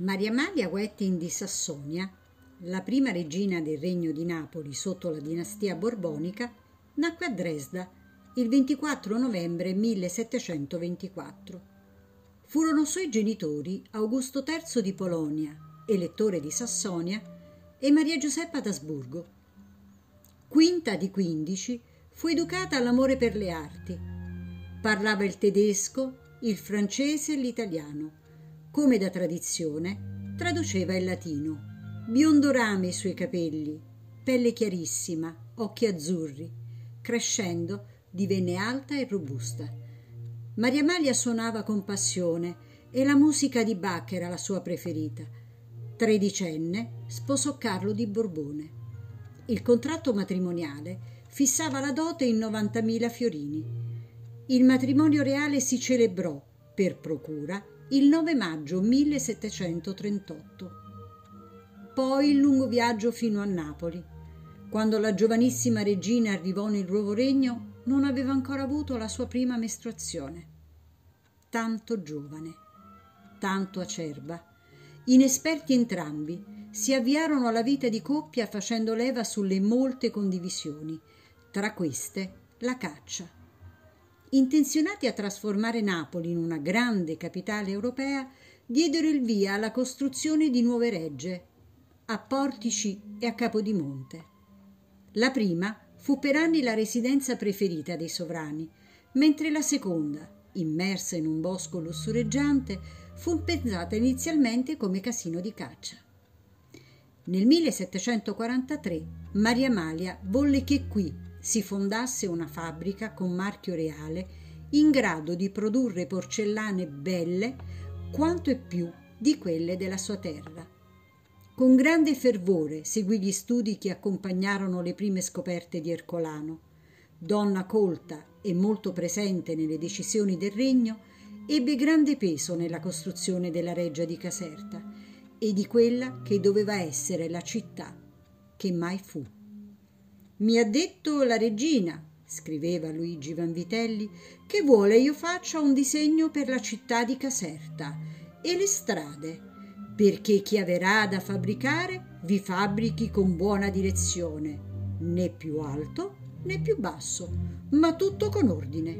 Maria Amalia Wettin di Sassonia, la prima regina del regno di Napoli sotto la dinastia borbonica, nacque a Dresda il 24 novembre 1724. Furono suoi genitori Augusto III di Polonia, elettore di Sassonia, e Maria Giuseppa d'Asburgo. Quinta di quindici, fu educata all'amore per le arti. Parlava il tedesco, il francese e l'italiano come da tradizione, traduceva il latino. Biondo rame i suoi capelli, pelle chiarissima, occhi azzurri. Crescendo, divenne alta e robusta. Maria Amalia suonava con passione e la musica di Bach era la sua preferita. Tredicenne, sposò Carlo di Borbone. Il contratto matrimoniale fissava la dote in 90.000 fiorini. Il matrimonio reale si celebrò, per procura, il 9 maggio 1738. Poi il lungo viaggio fino a Napoli. Quando la giovanissima regina arrivò nel nuovo regno, non aveva ancora avuto la sua prima mestruazione. Tanto giovane, tanto acerba. Inesperti entrambi, si avviarono alla vita di coppia facendo leva sulle molte condivisioni, tra queste la caccia intenzionati a trasformare Napoli in una grande capitale europea, diedero il via alla costruzione di nuove regge, a Portici e a Capodimonte. La prima fu per anni la residenza preferita dei sovrani, mentre la seconda, immersa in un bosco lussureggiante, fu pensata inizialmente come casino di caccia. Nel 1743 Maria Amalia volle che qui, si fondasse una fabbrica con marchio reale in grado di produrre porcellane belle quanto e più di quelle della sua terra. Con grande fervore seguì gli studi che accompagnarono le prime scoperte di Ercolano. Donna colta e molto presente nelle decisioni del regno, ebbe grande peso nella costruzione della reggia di Caserta e di quella che doveva essere la città che mai fu. Mi ha detto la regina, scriveva Luigi Vanvitelli, che vuole io faccia un disegno per la città di Caserta e le strade, perché chi avrà da fabbricare vi fabbrichi con buona direzione, né più alto né più basso, ma tutto con ordine.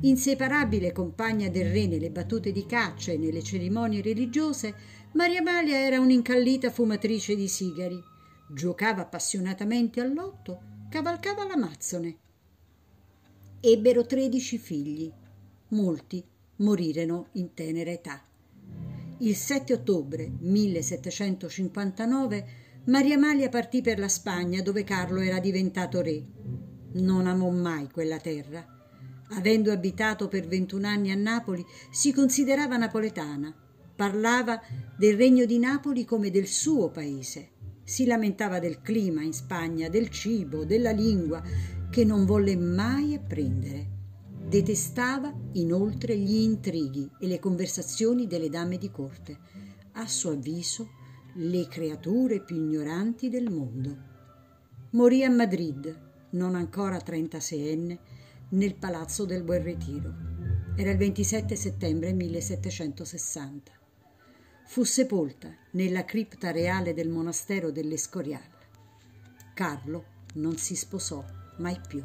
Inseparabile compagna del re nelle battute di caccia e nelle cerimonie religiose, Maria Amalia era un'incallita fumatrice di sigari giocava appassionatamente al lotto, cavalcava l'amazzone. Ebbero tredici figli. Molti morirono in tenera età. Il 7 ottobre 1759 Maria Amalia partì per la Spagna dove Carlo era diventato re. Non amò mai quella terra. Avendo abitato per 21 anni a Napoli, si considerava napoletana. Parlava del regno di Napoli come del suo paese si lamentava del clima in Spagna, del cibo, della lingua, che non volle mai apprendere. Detestava inoltre gli intrighi e le conversazioni delle dame di corte, a suo avviso le creature più ignoranti del mondo. Morì a Madrid, non ancora 36enne, nel palazzo del Buen Retiro. Era il 27 settembre 1760 fu sepolta nella cripta reale del monastero dell'Escorial. Carlo non si sposò mai più.